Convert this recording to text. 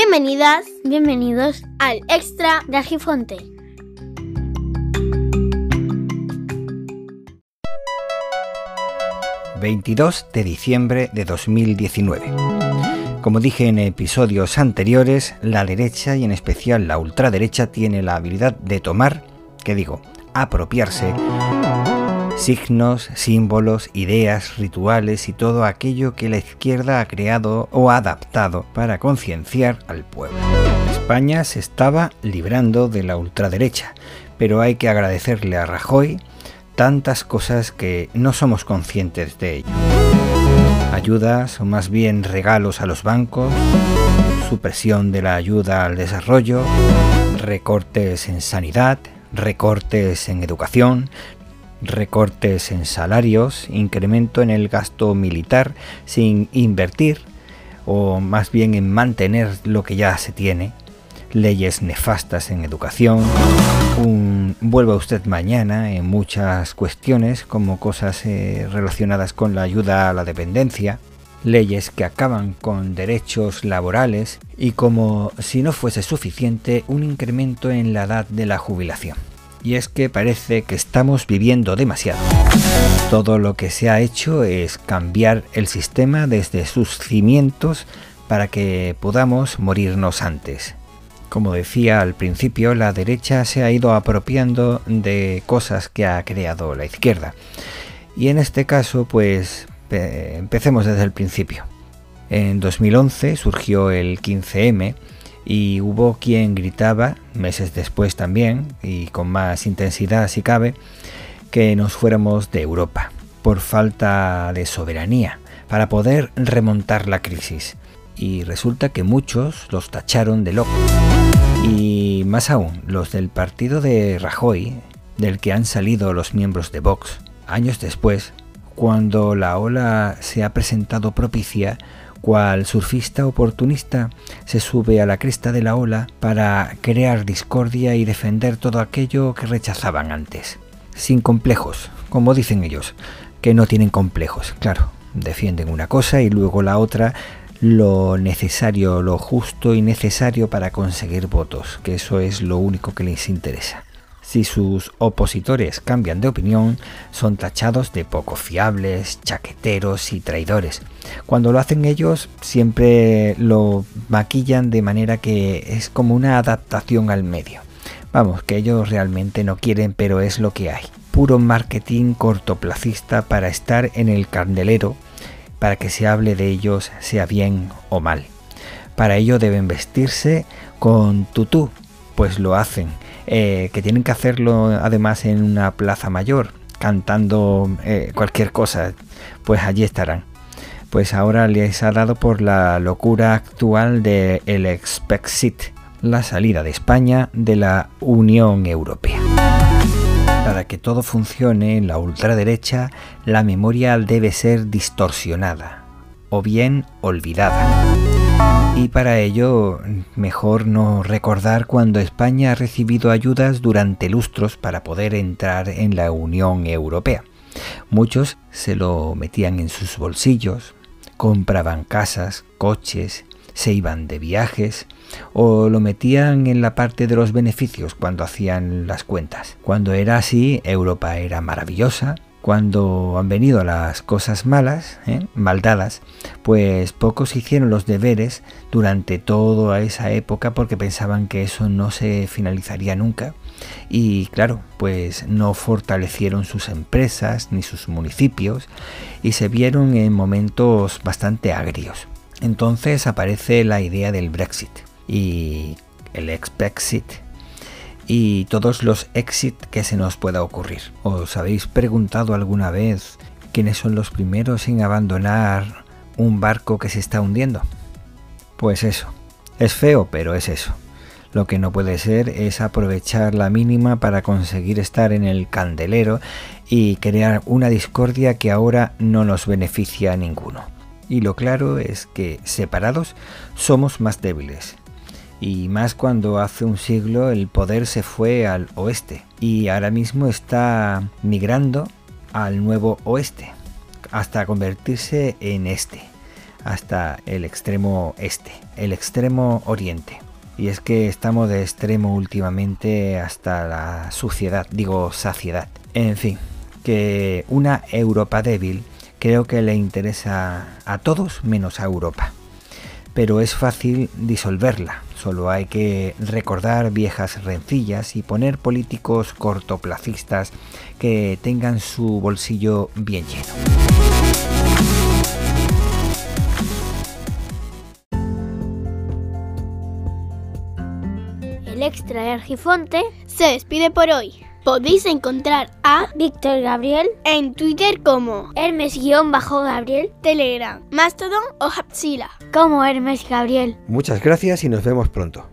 Bienvenidas, bienvenidos al extra de Argifonte. ...22 de diciembre de 2019. Como dije en episodios anteriores, la derecha y en especial la ultraderecha tiene la habilidad de tomar, ¿qué digo?, apropiarse signos, símbolos, ideas, rituales y todo aquello que la izquierda ha creado o adaptado para concienciar al pueblo. España se estaba librando de la ultraderecha, pero hay que agradecerle a Rajoy tantas cosas que no somos conscientes de ello. Ayudas o más bien regalos a los bancos, supresión de la ayuda al desarrollo, recortes en sanidad, recortes en educación, recortes en salarios, incremento en el gasto militar sin invertir o más bien en mantener lo que ya se tiene, leyes nefastas en educación, un vuelva usted mañana en muchas cuestiones como cosas eh, relacionadas con la ayuda a la dependencia, leyes que acaban con derechos laborales y como si no fuese suficiente un incremento en la edad de la jubilación y es que parece que estamos viviendo demasiado. Todo lo que se ha hecho es cambiar el sistema desde sus cimientos para que podamos morirnos antes. Como decía al principio, la derecha se ha ido apropiando de cosas que ha creado la izquierda. Y en este caso, pues empecemos desde el principio. En 2011 surgió el 15M, y hubo quien gritaba, meses después también, y con más intensidad si cabe, que nos fuéramos de Europa, por falta de soberanía, para poder remontar la crisis. Y resulta que muchos los tacharon de locos. Y más aún, los del partido de Rajoy, del que han salido los miembros de Vox, años después, cuando la ola se ha presentado propicia, cual surfista oportunista se sube a la cresta de la ola para crear discordia y defender todo aquello que rechazaban antes. Sin complejos, como dicen ellos, que no tienen complejos, claro, defienden una cosa y luego la otra lo necesario, lo justo y necesario para conseguir votos, que eso es lo único que les interesa. Si sus opositores cambian de opinión, son tachados de poco fiables, chaqueteros y traidores. Cuando lo hacen ellos, siempre lo maquillan de manera que es como una adaptación al medio. Vamos, que ellos realmente no quieren, pero es lo que hay. Puro marketing cortoplacista para estar en el candelero, para que se hable de ellos, sea bien o mal. Para ello deben vestirse con tutú, pues lo hacen eh, que tienen que hacerlo además en una plaza mayor, cantando eh, cualquier cosa, pues allí estarán. Pues ahora les ha dado por la locura actual del el Expexit, la salida de España de la Unión Europea. Para que todo funcione en la ultraderecha, la memoria debe ser distorsionada o bien olvidada. Y para ello, mejor no recordar cuando España ha recibido ayudas durante lustros para poder entrar en la Unión Europea. Muchos se lo metían en sus bolsillos, compraban casas, coches, se iban de viajes o lo metían en la parte de los beneficios cuando hacían las cuentas. Cuando era así, Europa era maravillosa, cuando han venido las cosas malas, ¿eh? maldadas, pues pocos hicieron los deberes durante toda esa época porque pensaban que eso no se finalizaría nunca. Y claro, pues no fortalecieron sus empresas ni sus municipios y se vieron en momentos bastante agrios. Entonces aparece la idea del Brexit y el ex-Brexit y todos los exit que se nos pueda ocurrir. ¿Os habéis preguntado alguna vez quiénes son los primeros en abandonar un barco que se está hundiendo? Pues eso, es feo, pero es eso. Lo que no puede ser es aprovechar la mínima para conseguir estar en el candelero y crear una discordia que ahora no nos beneficia a ninguno. Y lo claro es que separados somos más débiles y más cuando hace un siglo el poder se fue al oeste y ahora mismo está migrando al nuevo oeste hasta convertirse en este. hasta el extremo este, el extremo oriente. Y es que estamos de extremo últimamente hasta la suciedad, digo saciedad. En fin, que una Europa débil creo que le interesa a todos menos a Europa. Pero es fácil disolverla, solo hay que recordar viejas rencillas y poner políticos cortoplacistas que tengan su bolsillo bien lleno. El extra de Argifonte se despide por hoy. Podéis encontrar a Víctor Gabriel en Twitter como Hermes-Gabriel, Telegram, Mastodon o Hapsila. Como Hermes Gabriel. Muchas gracias y nos vemos pronto.